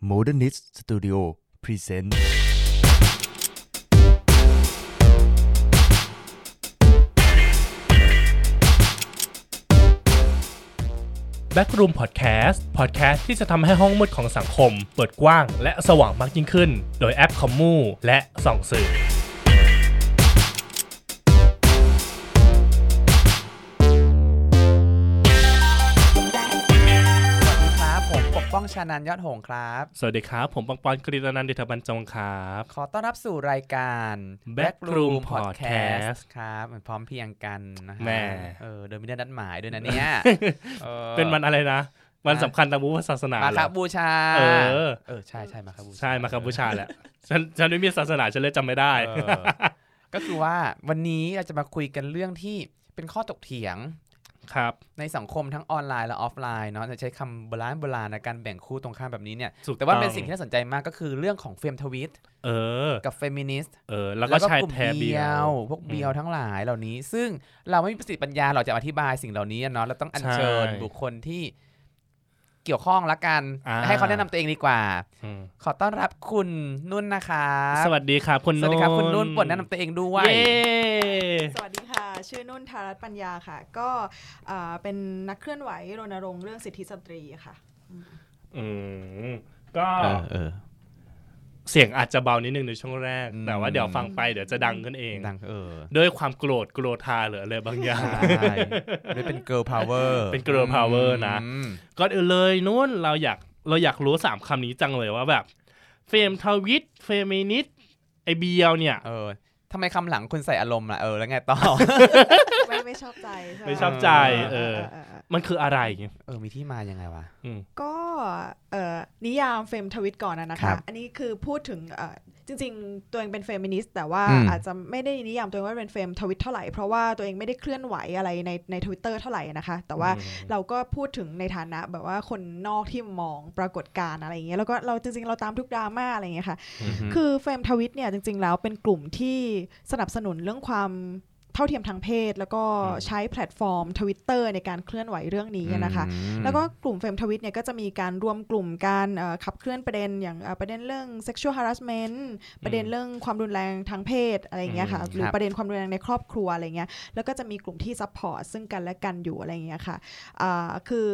Modernist Studio Present Backroom Podcast พอดแคสต์ที่จะทำให้ห้องมืดของสังคม เปิดกว้างและสว่างมากยิ่งขึ้น โดยแอปคอมมูและส่องสื่อ ชานันยอดหงส์ครับ สวัสดีครับ ผมปังปอนกฤตนันท์เดชบรรจงครับ ขอต้อนรับสู่รายการ Backroom Backroom Podcast ครับเหมือนพร้อมเพรียงกันนะฮะแหม่เออโดยไม่ได้นัดหมายด้วยนะเนี่ยออเป็นวันอะไรนะวันสำคัญทางพุทธศาสนามาเหครรัอบบูชา เออ เออ ใช่ใช่มาครับบูชา ใช่มาครับบูชาแหละ ฉัน ฉันไม่มีศาสนา ฉันเลยจำไม่ได้เออก็คือว่าวันนี้เราจะมาคุยกันเรื่องที่เป็นข้อตกเถียง ครับในสังคมทั้งออนไลน์และออฟไลน์เนาะจะใช้คำโบราณโบราณในการแบ่งคู่ตรงข้ามแบบนี้เนี่ยถูกแต่ว่าต้องเป็นสิ่งที่น่าสนใจมากก็คือเรื่องของเฟมทวิตเออกับเฟมินิสต์เออแล้วก็ชายกลุ่มแท้เบียวพวกเบียวทั้งหลายเหล่านี้ ซึ่งเราไม่มีประสิทธิปัญญาหรอกจะอธิบายสิ่งเหล่านี้อะเนาะเราต้องอัญเชิญใช่บุคคลที่ เกี่ยวข้องละกันอ่าให้เขาแนะนำตัวเองดีกว่าอืมขอต้อนรับคุณนุ่นนะคะ สวัสดีครับคุณสนุ่นสวัสดีครับคุณนุ่นโปรดแนะนำตัวเองด้วยเย้สวัสดีค่ะ ชื่อนุ่นธารัตน์ปัญญาค่ะ ก็อ่าเป็นนักเคลื่อนไหวรณรงค์เรื่องสิทธิสตรีค่ะ อืมก็ เออเออเสียงอาจจะเบานิดนึงในช่วงแรกอืมแต่ว่าเดี๋ยวฟังไปเดี๋ยวจะดังขึ้นเองดังเออด้วยความโกรธโกรธาหรืออะไรบางอย่างใช่ด้วยเป็น girl power เป็น girl power นะอืมก่อนอื่นเลยนุ่นเราอยากเราอยากรู้สามคำนี้จังเลยว่าแบบเฟมทวิตเฟมินิสต์ไอ้เบียวเนี่ยเออทำไมคำหลังคุณใส่อารมณ์ล่ะเออแล้วไงต่อ ไม่ไม่ชอบใจใช่ไหมไม่ชอบใจเออเออ มันคืออะไรเออมีที่มายังไงวะอืมก็เอ่อนิยามเฟมทวิตก่อนนะนะคะครับอันนี้คือพูดถึงเอ่อจริงๆ ตัวเองเป็นเฟมินิสต์แต่ว่าอืมอาจจะไม่ได้นิยามตัวเองว่าเป็นเฟมทวิตเท่าไหร่ เพราะว่าตัวเองไม่ได้เคลื่อนไหวอะไรในในทวิตเตอร์เท่าไหร่นะคะ แต่ว่าเราก็พูดถึงในฐานะแบบว่าคนนอกที่มองปรากฏการณ์อะไรอย่างเงี้ยแล้วก็เราจริงๆ เราตามทุกดราม่าอะไรอย่างเงี้ยค่ะ คือเฟมทวิตเนี่ยจริงๆ แล้วเป็นกลุ่มที่สนับสนุนเรื่องความเท่าเทียมทางเพศ แล้วก็อืมใช้แพลตฟอร์มทวิตเตอร์ในการเคลื่อนไหวเรื่องนี้นะคะอืมแล้วก็กลุ่มเฟมทวิตเนี่ยก็จะมีการรวมกลุ่มการเอ่อขับเคลื่อนประเด็นอย่างเอ่อประเด็นเรื่อง sexual harassment ประเด็นเรื่องความรุนแรงทางเพศอะไรอย่างเงี้ยค่ะอืมหรือครับประเด็นความรุนแรงในครอบครัวอะไรเงี้ยแล้วก็จะมีกลุ่มที่ support ซึ่งกันและกันอยู่อะไรอย่างเงี้ยค่ะอ่าคือ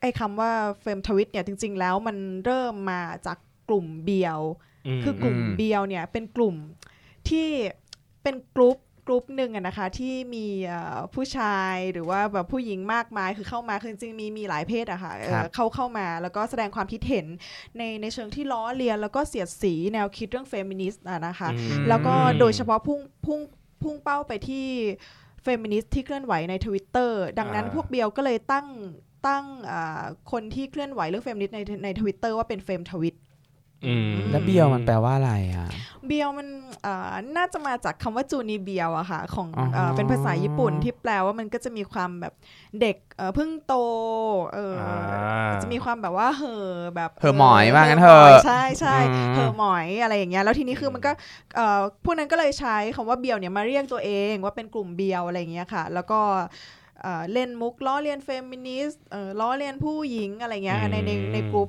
ไอ้คำว่าเฟรมทวิตเนี่ยจริง ๆ แล้วมันเริ่มมาจากกลุ่มเบียวมคือกลุ่มอืมเบียวเนี่ยเป็นกลุ่มที่เป็นกลุ่ม กลุ่มหนึ่งอะนะคะที่มีเอ่อผู้ชายหรือว่าแบบผู้หญิงมากมายคือเข้ามาคือจริงๆมีมีหลายเพศอะค่ะเอ่อครับเข้าเข้ามาแล้วก็แสดงความคิดเห็นในในเชิงที่ล้อเลียน แล้วก็เสียดสีแนวคิดเรื่องเฟมินิสต์อะนะคะอืมแล้วก็โดยเฉพาะพุ่งพุ่งพุ่งเป้าไปที่เฟมินิสต์ที่เคลื่อนไหวในทวิตเตอร์ดังนั้นอ่าพวกเบียวก็เลยตั้งตั้งอ่าคนที่เคลื่อนไหวเรื่องเฟมินิสต์ในในทวิตเตอร์ว่าเป็นเฟมทวิตอืม แล้วเบียวมันแปลว่าอะไรอะ เบียวมันเอ่อน่าจะมาจากคำว่าจูนีเบียวอะค่ะของอ๋อเอ่อเป็นภาษาญี่ปุ่นที่แปลว่ามันก็จะมีความแบบเด็กเอ่อเพิ่งโตเอออาจะมีความแบบว่าเห่อแบบเห่อหมอยว่างั้นห่เถอะใช่ใช่อืมเห่อหมอยอะไรอย่างเงี้ยแล้วทีนี้คือมันก็เอ่อพวกนั้นก็เลยใช้คำว่าเบียวเนี่ยมาเรียกตัวเองว่าเป็นกลุ่มเบียวอะไรอย่างเงี้ยค่ะ แล้วก็เอ่อเล่นมุกล้อเลียนเฟมินิสต์เอ่อล้อเลียนผู้หญิงอะไรเงี้ยในในในกลุ่ม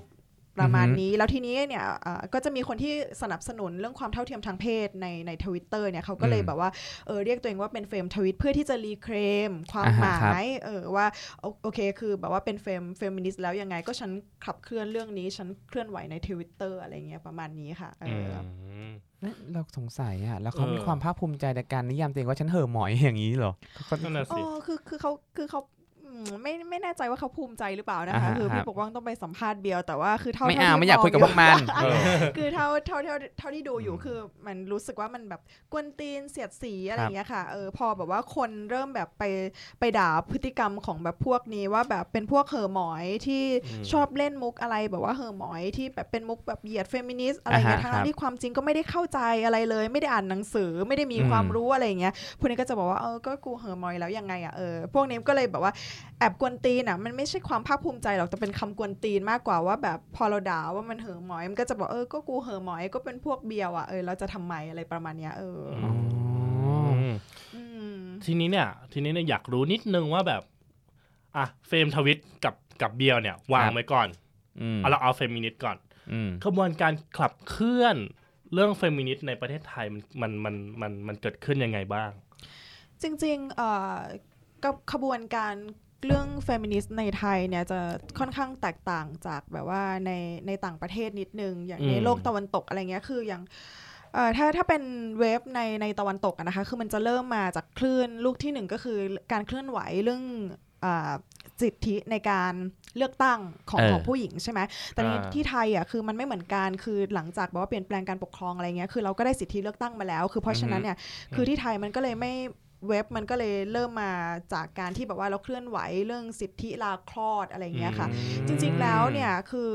ประมาณนี้ แล้วทีนี้เนี่ยเอ่อก็จะมีคนที่สนับสนุนเรื่องความเท่าเทียมทางเพศในในทวิตเตอร์เนี่ยเขาก็เลยอืมแบบว่าเออเรียกตัวเองว่าเป็นเฟมทวิตเพื่อที่จะ reclaim ความอ่าหฮะมาครับยเออว่าโอโอเคคือแบบว่าเป็นเฟมเฟมินิสต์แล้วยังไงก็ฉันขับเคลื่อนเรื่องนี้ ฉันเคลื่อนไหวในทวิตเตอร์อะไรเงี้ยประมาณนี้ค่ะเออืออมเอ๊ะเราสงสัยอะแล้วเขาเออมีความภาคภูมิใจในการนิยามตัวเองว่าฉันเห่อหมอยอย่างนี้เหรอเขานั่นน่ะอ๋สิอคือคือเขาคือเขาอืม ไม่ไม่แน่ใจว่าเขาภูมิใจหรือเปล่านะอ่าคะฮะคือครัพี่บปกป้องต้องไปสัมภาษณ์เบียวแต่ว่าคือเท่าไม่เท่าเอาที่ไม่อยากคุยกับพวกมันเออคือเท่าเท่าเท่าเท่าที่ดูอยู่อืมคือมันรู้สึกว่ามันแบบกวนตีนเสียดสีอะไรคอรับย่างเงี้ยค่ะเออพอแบบว่าคนเริ่มแบบไปไปด่าพฤติกรรมของแบบพวกนี้ว่าแบบเป็นพวกเหอหมอยที่อืมชอบเล่นมุกอะไรแบบว่าเหอหมอยที่แบบเป็นมุกแบบเหยียดเฟมินิสต์อะไรเงี้ยอ่าฮะทั้ครังบที่ความจริงก็ไม่ได้เข้าใจอะไรเลย ไม่ได้อ่านหนังสือไม่ได้มีอืมความรู้อะไรอย่างเงี้ยพวกนี้ก็จะบอกว่าเออก็กูเหอหมอยแล้วยังไงอะเออพวกนี้ก็เลยแบบว่าแอบกวนตีนอะมันไม่ใช่ความภาคภูมิใจหรอกแต่เป็นคำกวนตีนมากกว่าว่าแบบพอเราด่าว่ามันเหอหมอยมันก็จะบอกเออก็กูเหอหมอยก็เป็นพวกเบียวอะเออเราจะทำไมอะไรประมาณเนี้ยเออออ๋ออืมอืมทีนี้เนี่ย ทีนี้เนี่ยอยากรู้นิดนึงว่าแบบอะเฟรมทวิตกับกับเบียวเนี่ย วางไว้ก่อนอืมเอาเราเอาเฟมินิสต์ก่อนอืมขบวนการขับเคลื่อนเรื่องเฟมินิสต์ในประเทศไทยมันมันมันมันมันเกิดขึ้นยังไงบ้าง จริงๆเอ่อกับขบวนการ เรื่องเฟมินิสต์ในไทยเนี่ยจะค่อนข้างแตกต่างจากแบบว่าในในต่างประเทศนิดนึง อย่างในอืมโลกตะวันตกอะไรเงี้ยคืออย่างเอ่อถ้าถ้าเป็น wave ในในตะวันตกอะนะคะ คือมันจะเริ่มมาจากคลื่นลูกที่หนึ่งก็คือการเคลื่อนไหวเรื่องอาสิทธิในการเลือกตั้งของเออของผู้หญิงใช่ไหม แต่ที่อ่าที่ไทยอะคือมันไม่เหมือนกัน คือหลังจากแบบว่าเปลี่ยนแปลงการปกครองอะไรเงี้ย คือเราก็ได้สิทธิเลือกตั้งมาแล้ว คือเพราะฉะนั้นเนี่ย คือที่ไทยมันก็เลยไม่ เว็บมันก็เลยเริ่มมาจากการที่แบบว่าเราเคลื่อนไหวเรื่องสิทธิลาคลอดอะไรอย่างเงี้ยค่ะ จริง ๆ แล้วเนี่ยคือ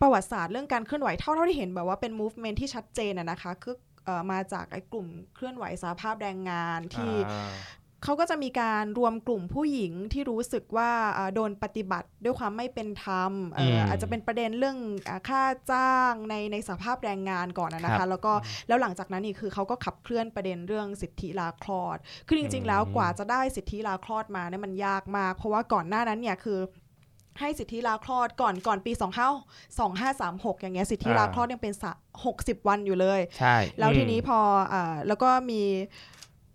ประวัติศาสตร์เรื่องการเคลื่อนไหวเท่าเท่าที่เห็นแบบว่าเป็น movement ที่ชัดเจนอะนะคะคือเอ่อมาจากไอ้กลุ่มเคลื่อนไหวสาภาพแรงงานที่อ่า เขาก็จะมีการรวมกลุ่มผู้หญิงที่รู้สึกว่าอ่าโดนปฏิบัติด้วยความไม่เป็นธรรมเอ่ออมอาจจะเป็นประเด็นเรื่องอาค่าจ้างในในสภาพแรงงานก่อนอะนะครัคะบแล้วก็แล้วหลังจากนั้นนี่คือเขาก็ขับเคลื่อนประเด็นเรื่องสิทธิลาคลอด คือจริง ๆ แล้วกว่าจะได้สิทธิลาคลอดมาเนี่ยมันยากมาก เพราะว่าก่อนหน้านั้นเนี่ยคือให้สิทธิลาคลอดก่อนก่อนปี2 5 2 5 3 6 อย่างเงี้ยสิทธิลาคลอดยังเป็นสะ60 วันอยู่เลย ใช่ แล้วอืมทีนี้พออ่าแล้วก็มี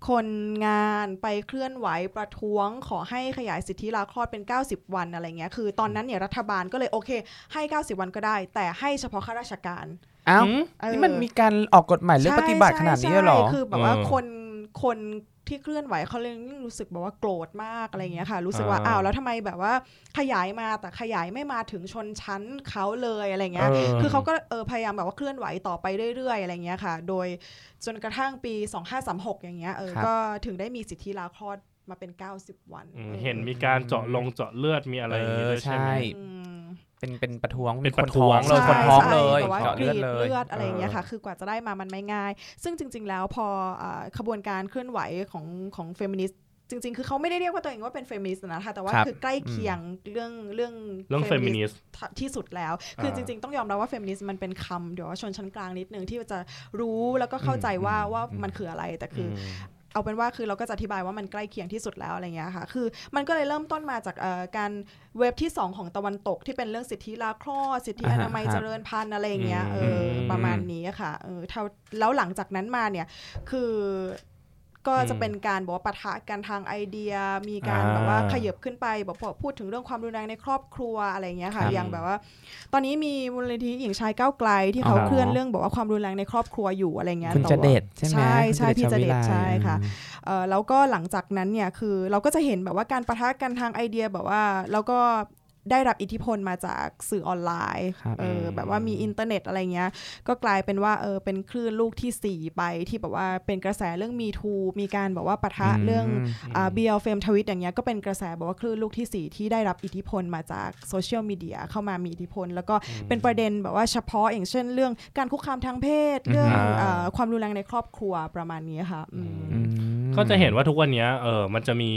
คนงานไปเคลื่อนไหวประท้วง ขอให้ขยายสิทธิลาคลอดเป็น 90 วันอะไรเงี้ย คือตอนนั้นเนี่ยรัฐบาลก็เลยโอเค ให้ 90 วันก็ได้ แต่ให้เฉพาะข้าราชการอ้าวหืมเออนี่มันมีการออกกฎหมายเรื่องปฏิบัติขนาดนี้เลยเหรอใช่คือแบบว่าเออคนคน ที่เคลื่อนไหวเขาเลยยิ่งรู้สึกแบบว่าโกรธมากอะไรเงี้ยค่ะ รู้สึกว่าอ่าอ้าวแล้วทำไมแบบว่าขยายมาแต่ขยายไม่มาถึงชนชั้นเขาเลยอะไรเงี้ยคือเขาก็เออพยายามแบบว่าเคลื่อนไหวต่อไปเรื่อยๆอะไรเงี้ยค่ะ โดยจนกระทั่งปี 2536 อย่างเงี้ยเออครับก็ถึงได้มีสิทธิลาคลอดมาเป็น 90 วันอืมออเห็นมีการเจาะลงเจาะเลือดมีอะไรอย่างงี้ด้วยใช่ไหม เออใช่อืมเป็นเป็นประท้วงเป็นประท้วงเลยใช่คนท้องเลยใช่แบบว่าเจาะเลือดกรีดเลือดเลยอะไรอย่างเงี้ยค่ะเออคือกว่าจะได้มามันไม่ง่าย ซึ่งจริง ๆ แล้วพออ่าขบวนการเคลื่อนไหวของของเฟมินิสต์จริงๆ คือเขาไม่ได้เรียกว่าตัวเองว่าเป็นเฟมินิสต์นะคะแต่ว่าครับคือใกล้เคียงเรื่องเรื่องเรื่องเฟมินิสต์ที่สุดแล้ว คืออ่าจริง ๆ ต้องยอมรับว่าเฟมินิสต์มันเป็นคำเดี๋ยวว่าชนชั้นกลางนิดนึงที่จะรู้แล้วก็เข้าใจว่าว่ามันคืออะไรแต่คืออ เอาเป็นว่าคือเราก็จะอธิบายว่ามันใกล้เคียงที่สุดแล้วอะไรเงี้ยค่ะ คือมันก็เลยเริ่มต้นมาจากเอ่อการ wave ที่ 2 ของตะวันตกที่เป็นเรื่องสิทธิลาคลอดสิทธิออ่าฮะนามัยครับเจริญพันธุ์อะไรอย่างเงี้ยเอออมประมาณนี้ค่ะเออเท่าแล้วหลังจากนั้นมาเนี่ยคือ ก็จะเป็นการบอกว่าปะทะกันทางไอเดีย มีการอ่าแบบว่าขยับขึ้นไปบอกพอพูดถึงเรื่องความรุนแรงในครอบครัวอะไรอย่างเงี้ยค่ะครับอย่างแบบว่า ตอนนี้มีมูลนิธิหญิงชายก้าวไกลที่เขาอ๋อเคลื่อนเรื่องบอกว่าความรุนแรงในครอบครัวอยู่อะไรเงี้ยคุณแต่จะว่าเด็ดใช่ไหมใช่ใช่คุณพี่จะเด็จวิไลใช่ค่ะอืมเอ่อแล้วก็หลังจากนั้นเนี่ยคือเราก็จะเห็นแบบว่าการปะทะกันทางไอเดียแบบว่าแล้วก็ ได้รับอิทธิพลมาจากสื่อออนไลน์ครับเออแบบว่ามีอินเทอร์เน็ตอะไรเงี้ย ก็กลายเป็นว่าเออเป็นคลื่นลูกที่ 4 ไปที่แบบว่าเป็นกระแสเรื่อง Me Too มีการแบบว่าปะทะเรื่องอ่าเบียวเฟมทวิตอย่างเงี้ยก็เป็นกระแสแบบว่าคลื่นลูกที่ 4 ที่ได้รับอิทธิพลมาจากโซเชียลมีเดียเข้ามามีอิทธิพล แล้วก็เป็นประเด็นแบบว่าเฉพาะอย่างเช่น เรื่องการคุกคามทางเพศเรื่องอ่าเอ่อความรุนแรงในครอบครัวประมาณนี้ค่ะอืมอืมก็จะเห็นว่าทุกวันเนี้ยเออมันจะมี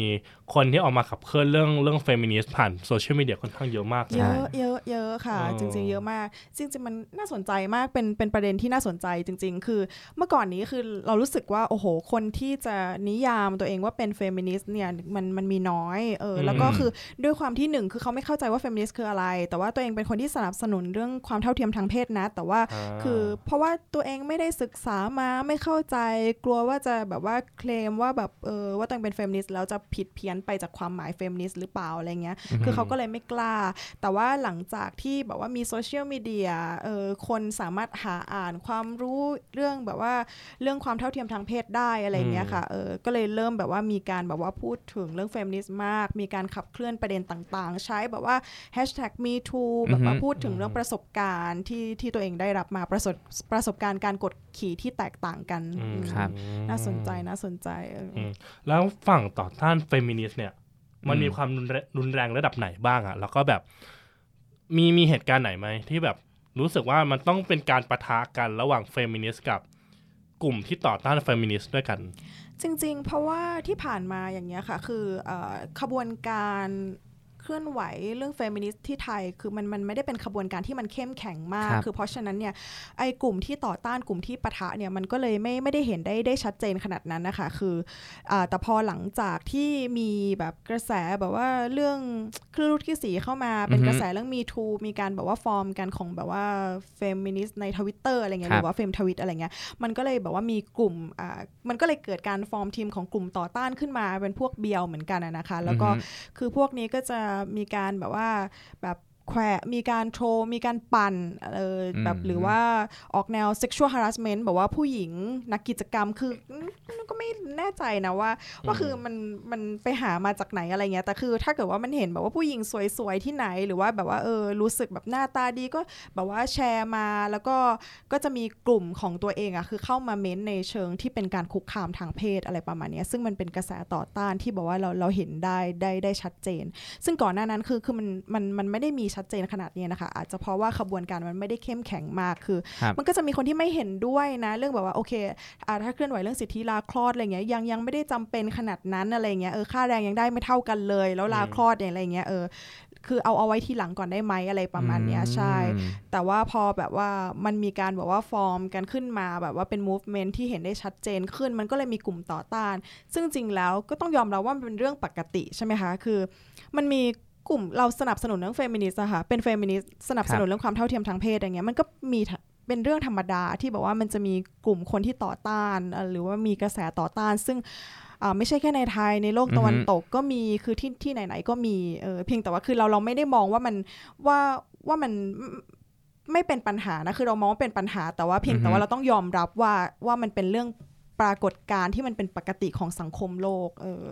คนที่ออกมาขับเคลื่อนเรื่องเรื่องเฟมินิสต์ผ่านโซเชียลมีเดียค่อนข้างเยอะมากเยอะเยอะเยอะค่ะอ๋อจริง ๆ เยอะมาก จริงๆมันน่าสนใจมากเป็นเป็นประเด็นที่น่าสนใจจริง ๆ คือเมื่อก่อนนี้คือเรารู้สึกว่าโอ้โห คนที่จะนิยามตัวเองว่าเป็นเฟมินิสต์เนี่ยมันมันมีน้อยเออแล้วก็คือด้วยความที่หนึ่งคือเขาไม่เข้าใจว่าเฟมินิสต์คืออะไร แต่ว่าตัวเองเป็นคนที่สนับสนุนเรื่องความเท่าเทียมทางเพศนะ แต่ว่าอ่าคือเพราะว่าตัวเองไม่ได้ศึกษามาไม่เข้าใจกลัวว่าจะแบบว่าเคลมว่าแบบเออว่าตัวเองเป็นเฟมินิสต์แล้วจะผิดเพี้ยนไปจากความหมายเฟมินิสต์หรือเปล่าอะไรเงี้ยคือเขาก็เลยไม่กล้าแต่ว่าหลังจากที่แบบว่ามีโซเชียลมีเดียเออคนสามารถหาอ่านความรู้เรื่องแบบว่าเรื่องความเท่าเทียมทางเพศได้อะไรเงี้ยค่ะเออก็เลยเริ่มแบบว่ามีการแบบว่าพูดถึงเรื่องเฟมินิสต์มาก มีการขับเคลื่อนประเด็นต่างๆ ใช้แบบว่า hashtag me too แบบว่าอือฮึพูดถึงเรื่องประสบการณ์ที่ที่ตัวเองได้รับมาประสบประสบการณ์การกดขี่ที่แตกต่างกันอืมอืมครับน่าสนใจน่าสนใจเอออมแล้วฝั่งต่อต้านเฟมินิสต์เนี่ย มันอืมมีความรุนแรงรุนแรงระดับไหนบ้างอะแล้วก็แบบมีมีเหตุการณ์ไหนไหมที่แบบรู้สึกว่ามันต้องเป็นการปะทะกันระหว่างเฟมินิสต์กับกลุ่มที่ต่อต้านเฟมินิสต์ด้วยกัน จริง ๆ เพราะว่าที่ผ่านมาอย่างเงี้ยค่ะ คือเออขบวนการเค ลื่อนไหวเรื่องเฟมินิสต์ที่ไทย คือมันมันไม่ได้เป็นขบวนการที่มันเข้มแข็งมากครับคือเพราะฉะนั้นเนี่ยไอ้กลุ่มที่ต่อต้านกลุ่มที่ปะทะเนี่ยมันก็เลยไม่ไม่ได้เห็นได้ได้ชัดเจนขนาดนั้นนะคะ คืออาแต่พอหลังจากที่มีแบบกระแสแบบว่าเรื่องคลื่นลูกที่สี่เข้ามาเป็นอือฮึกระแสเรื่อง Me Too มีการแบบว่าฟอร์มกันของแบบว่าเฟมินิสต์ในทวิตเตอร์อะไรเงี้ยครับรือว่าเฟมทวิตอะไรเงี้ยมันก็เลยแบบว่ามีกลุ่มอ่ามันก็เลยเกิดการ form team ของกลุ่มต่อต้านขึ้นมาเป็นพวกเบียวเหมือนกันอะนะคะ แล้วก็อือฮึคือพวกนี้ก็จะมีการแบบว่าแบบ แขวะมีการ troll มีการปั่นเอออมแบบหรือว่าออกแนว sexual harassment แบบว่าผู้หญิงนักกิจกรรมคืออืมก็ไม่แน่ใจนะว่าว่าคือมันมันไปหามาจากไหนอะไรเงี้ยแต่คือถ้าเกิดว่ามันเห็นแบบว่าผู้หญิงสวยๆที่ไหน หรือว่าแบบว่าเออรู้สึกแบบหน้าตาดีก็แบบว่าแชร์มาแล้วก็ก็จะมีกลุ่มของตัวเองอะคือเข้ามาเม้นในเชิงที่เป็นการคุกคามทางเพศอะไรประมาณเนี้ยซึ่งมันเป็นกระแสต่อต้านที่บอกว่าเราเราเห็นได้ได้ได้ชัดเจน ซึ่งก่อนหน้านั้นคือคือมันมันมันไม่ได้มีชัดเจนขนาดนี้นะคะ อาจจะเพราะว่าขบวนการมันไม่ได้เข้มแข็งมากคือครับมันก็จะมีคนที่ไม่เห็นด้วยนะ เรื่องแบบว่าโอเคอ่าถ้าเคลื่อนไหวเรื่องสิทธิลาคลอดอะไรเงี้ยยังยังไม่ได้จำเป็นขนาดนั้นอะไรเงี้ยเออค่าแรงยังได้ไม่เท่ากันเลย แล้วลาคลอดเนี่ยอะไรเงี้ยเออคือเอาเอาไว้ทีหลังก่อนได้ไหมอะไรประมาณเนี้ยใช่อืมแต่ว่าพอแบบว่ามันมีการแบบว่าฟอร์มกันขึ้นมาแบบว่าเป็น movement ที่เห็นได้ชัดเจนขึ้น มันก็เลยมีกลุ่มต่อต้าน ซึ่งจริงแล้วก็ต้องยอมรับว่ามันเป็นเรื่องปกติใช่ไหมคะ คือ มันมี กลุ่มเราสนับสนุนเรื่องเฟมินิสต์อะค่ะ เป็นเฟมินิสต์สนับสนุนเรื่องความเท่าเทียมทางเพศอะไรเงี้ย มันก็มีเป็นเรื่องธรรมดาที่แบบว่ามันจะมีกลุ่มคนที่ต่อต้าน หรือว่ามีกระแสต่อต้าน ซึ่งไม่ใช่แค่ในไทยในโลกตะวันตกก็มีคือที่ที่ไหนๆก็มีเออเพียงแต่ว่าคือเราเราไม่ได้มองว่ามันว่าว่ามันไม่เป็นปัญหานะคือเรามองว่าเป็นปัญหาแต่ว่าเพียงแต่ว่าเราต้องยอมรับว่าว่ามันเป็นเรื่อง ปรากฏการณ์ที่มันเป็นปกติของสังคมโลก เออ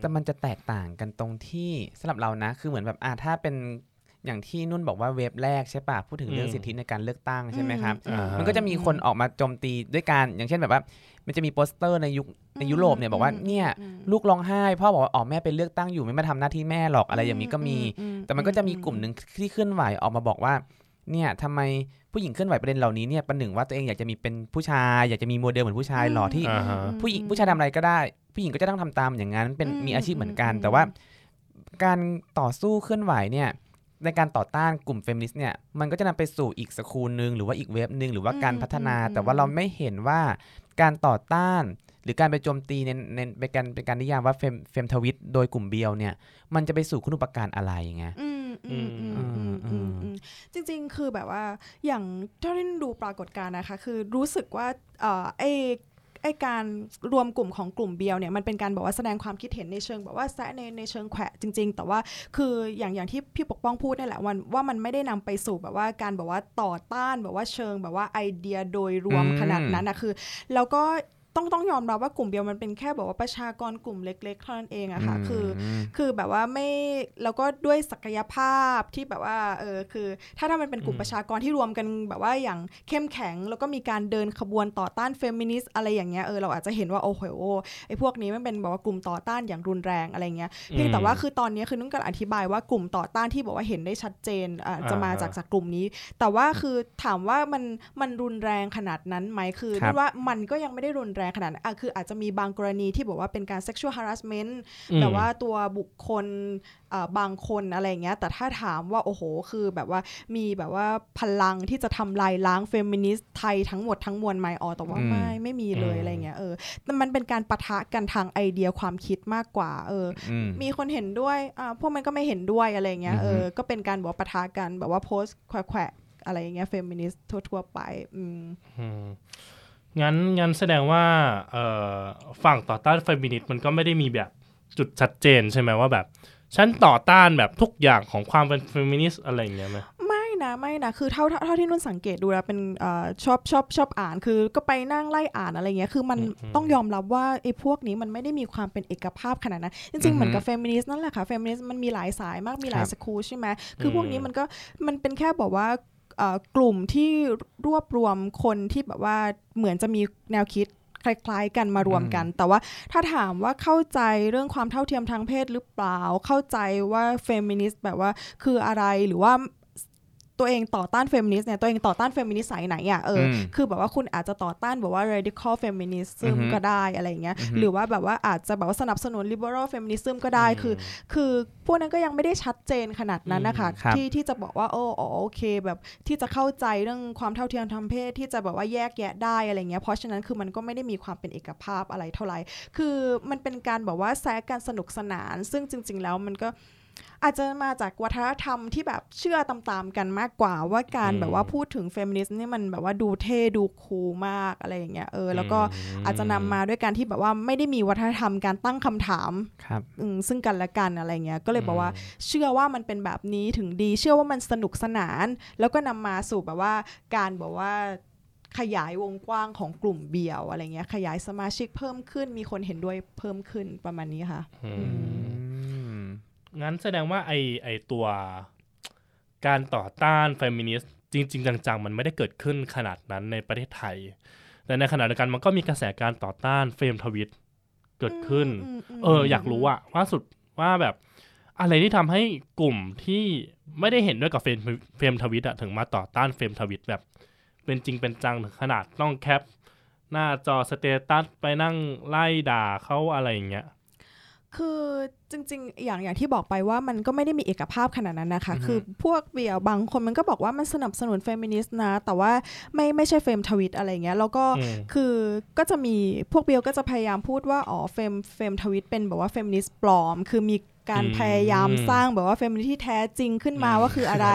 แต่มันจะแตกต่างกันตรงที่สำหรับเรานะ คือเหมือนแบบอ่าถ้าเป็นอย่างที่นุ่นบอกว่า wave แรกใช่ปะพูดถึงเรื่องอืมสิทธิในการเลือกตั้งใช่ไหมครับอ่าฮมันก็จะมีคนออกมาโจมตีด้วยการอย่างเช่นแบบว่า มันจะมีโปสเตอร์ในยุคในยุโรปเนี่ยบอกว่าเนี่ยลูกร้องไห้พ่อบอกว่าอ๋อแม่ไปเลือกตั้งอยู่ไม่มาทำหน้าที่แม่หรอกอะไรอย่างนี้ก็มี แต่มันก็จะมีกลุ่มหนึ่งที่เคลื่อนไหวออกมาบอกว่า เนี่ยทำไมผู้หญิงเคลื่อนไหวประเด็นเหล่านี้เนี่ยประหนึ่งว่าตัวเองอยากจะมีเป็นผู้ชายอยากจะมีโมเดลเหมือนผู้ชายหล่อที่อ่าฮะผู้หญิงผู้ชายทำอะไรก็ได้ ผู้หญิงก็จะต้องทำตามอย่างนั้นเป็นอืมมีอาชีพเหมือนกันอืมแต่ว่า การต่อสู้เคลื่อนไหวเนี่ยในการต่อต้านกลุ่มเฟมินิสต์เนี่ยมันก็จะนำไปสู่อีกสกูลหนึ่งหรือว่าอีก wave หนึ่งหรือว่าการพัฒนา แต่ว่าเราไม่เห็นว่าการต่อต้าน หรือการไปโจมตีในในเป็นการเป็นการนิยามว่าเฟมเฟมทวิตโดยกลุ่มเบียวเนี่ยมันจะไปสู่คุณูปการอะไรไง อืมอืมอืมอือืมมอืมอืมจริงๆ คือแบบว่าอย่างเท่าที่ดูปรากฏการณ์นะคะ คือรู้สึกว่าเอ่อไอไอการรวมกลุ่มของกลุ่มเบียวเนี่ยมันเป็นการบอกว่าแสดงความคิดเห็นในเชิงแบบว่าแซะในในเชิงแขวะจริง ๆ แต่ว่าคืออย่างอย่างที่พี่ปกป้องพูดนี่แหละวันว่ามันไม่ได้นำไปสู่แบบว่าการแบบว่าต่อต้านแบบว่าเชิงแบบว่าไอเดียโดยรวมอืมขนาดนั้นนะคือ แล้วก็ ต้องต้องยอมรับว่ากลุ่มเบียวมันเป็นแค่แบบว่าประชากรกลุ่มเล็กๆเท่านั้นเองอะค่ะคือมคือแบบว่าไม่แล้วก็ด้วยศักยภาพที่แบบว่าเออคือ ถ้าถ้ามันเป็นกลุ่มอืมประชากรที่รวมกันแบบว่าอย่างเข้มแข็ง แล้วก็มีการเดินขบวนต่อต้านเฟมินิสต์อะไรอย่างเงี้ยเออเราอาจจะเห็นว่าโอ้โหไอ้พวกนี้มันเป็นแบบว่ากลุ่มต่อต้านอย่างรุนแรงอะไรเงี้ยเพียงแต่ว่าคือตอนนี้คือนุ่นกำลังอธิบายว่ากลุ่มต่อต้านที่บอกว่าเห็นได้ชัดเจนอ่าจะมาอ่าจากจากกลุ่มนี้ แต่ว่าคือถามว่ามันมันรุนแรงขนาดนั้นไหมคือครับนุ่นว่ามันก็ยังไม่ได้รุนแรงขนาดนั้นอะคืออาจจะมีบางกรณีที่บอกว่าเป็นการ sexual harassment อืมแบบว่าตัวบุคคลเอ่อบางคนอะไรเงี้ย แต่ถ้าถามว่า โอ้โห คือแบบว่ามีแบบว่าพลังที่จะทำลายล้างเฟมินิสต์ไทยทั้งหมดทั้งมวลไหมอ๋อแต่ว่าอืมไม่ ไม่มีเลยอืมอะไรเงี้ยเออแต่มันเป็นการปะทะกันทางไอเดียความคิดมากกว่า เอออืมมีคนเห็นด้วยอ่าพวกมันก็ไม่เห็นด้วยอะไรเงี้ยเอออือฮึก็เป็นการบอกว่าปะทะกันแบบว่าโพสต์แขวะๆอะไรอย่างเงี้ยเฟมินิสต์ทั่วๆไป อืมอืม งั้นงั้นแสดงว่าเอ่อฝั่งต่อต้านเฟมินิสต์มันก็ไม่ได้มีแบบจุดชัดเจนใช่ไหมว่าแบบฉันต่อต้านแบบทุกอย่างของความเป็นเฟมินิสต์อะไรอย่างเงี้ยไหมไม่นะไม่นะคือเท่าเท่าเท่าที่นุ่นสังเกตดูแล้วเป็นเอ่อชอบชอบชอบอ่านคือก็ไปนั่งไล่อ่านอะไรเงี้ยคือมันอืมต้องยอมรับว่าไอ้พวกนี้มันไม่ได้มีความเป็นเอกภาพขนาดนั้น จริงๆเหมือนกับเฟมินิสต์นั่นแหละค่ะเฟมินิสต์มันมีหลายสายมากมีหลายครับ school ใช่ไหมคือพวกนี้มันก็มันเป็นแค่บอกว่าเอ่อ กลุ่มที่รวบรวมคนที่แบบว่าเหมือนจะมีแนวคิดคล้ายๆกันมารวมกัน แต่ว่าถ้าถามว่าเข้าใจเรื่องความเท่าเทียมทางเพศหรือเปล่า เข้าใจว่าเฟมินิสต์แบบว่าคืออะไรหรือว่า ตัวเองต่อต้านเฟมินิสต์เนี่ยตัวเองต่อต้านเฟมินิสต์สายไหนอะเอออมคือแบบว่าคุณอาจจะต่อต้านแบบว่า radical feminism อือฮึก็ได้อะไรอย่างเงี้ยอือฮึหรือว่าแบบว่าอาจจะแบบว่าสนับสนุน liberal feminism ก็ได้คือ คือพวกนั้นก็ยังไม่ได้ชัดเจนขนาดนั้นนะคะอืมครับที่ที่จะบอกว่าโอ้อ๋อโอเค แบบที่จะเข้าใจเรื่องความเท่าเทียมทางเพศที่จะแบบว่าแยกแยะได้อะไรเงี้ยเพราะฉะนั้นคือมันก็ไม่ได้มีความเป็นเอกภาพอะไรเท่าไหร่คือมันเป็นการแบบว่าแซะกันสนุกสนาน ซึ่งจริง ๆ แล้วมันก็ อาจจะมาจากวัฒนธรรมที่แบบเชื่อตามๆกันมากกว่า ว่าการอืมแบบว่าพูดถึงเฟมินิสต์นี่มันแบบว่าดูเท่ดู cool มากอะไรอย่างเงี้ยเออแล้วก็อาจจะนำมาด้วยการที่แบบว่าไม่ได้มีวัฒนธรรมการตั้งคำถามครับอืมซึ่งกันและกันอะไรเงี้ยก็เลยบอกว่าเชื่อว่ามันเป็นแบบนี้ถึงดี เชื่อว่ามันสนุกสนาน แล้วก็นำมาสู่แบบว่าการแบบว่าขยายวงกว้างของกลุ่มเบียวอะไรเงี้ยขยายสมาชิกเพิ่มขึ้นมีคนเห็นด้วยเพิ่มขึ้นประมาณนี้ค่ะอืมอืม งั้นแสดงว่าไอไอตัวการต่อต้านเฟมินิสต์จริง ๆ จังๆ มันไม่ได้เกิดขึ้นขนาดนั้นในประเทศไทย แต่ในขณะเดียวกันมันก็มีกระแสการต่อต้านเฟมทวิตเกิดขึ้น เออ อยากรู้อะว่าสุดว่าแบบ อะไรที่ทำให้กลุ่มที่ไม่ได้เห็นด้วยกับเฟรมเฟมทวิตอะถึงมาต่อต้านเฟรมทวิตแบบ เป็นจริงเป็นจังถึงขนาดต้องแคป หน้าจอ status ไปนั่งไล่ด่าเขาอะไรอย่างเงี้ย คือจริงๆ อย่างอย่างที่บอกไปว่ามันก็ไม่ได้มีเอกภาพขนาดนั้นนะคะ คือพวกเบียวบางคนมันก็บอกว่ามันสนับสนุนเฟมินิสต์นะ แต่ว่าไม่ไม่ใช่เฟมทวิตอะไรเงี้ย แล้วก็อืมคือก็จะมีพวกเบียวก็จะพยายามพูดว่า อ๋อเฟมเฟมทวิตเป็นแบบว่าเฟมินิสต์ปลอม คือมี การอืมพยายามสร้างแบบว่าเฟมินิสต์ที่แท้จริงขึ้นมาว่าคืออะไร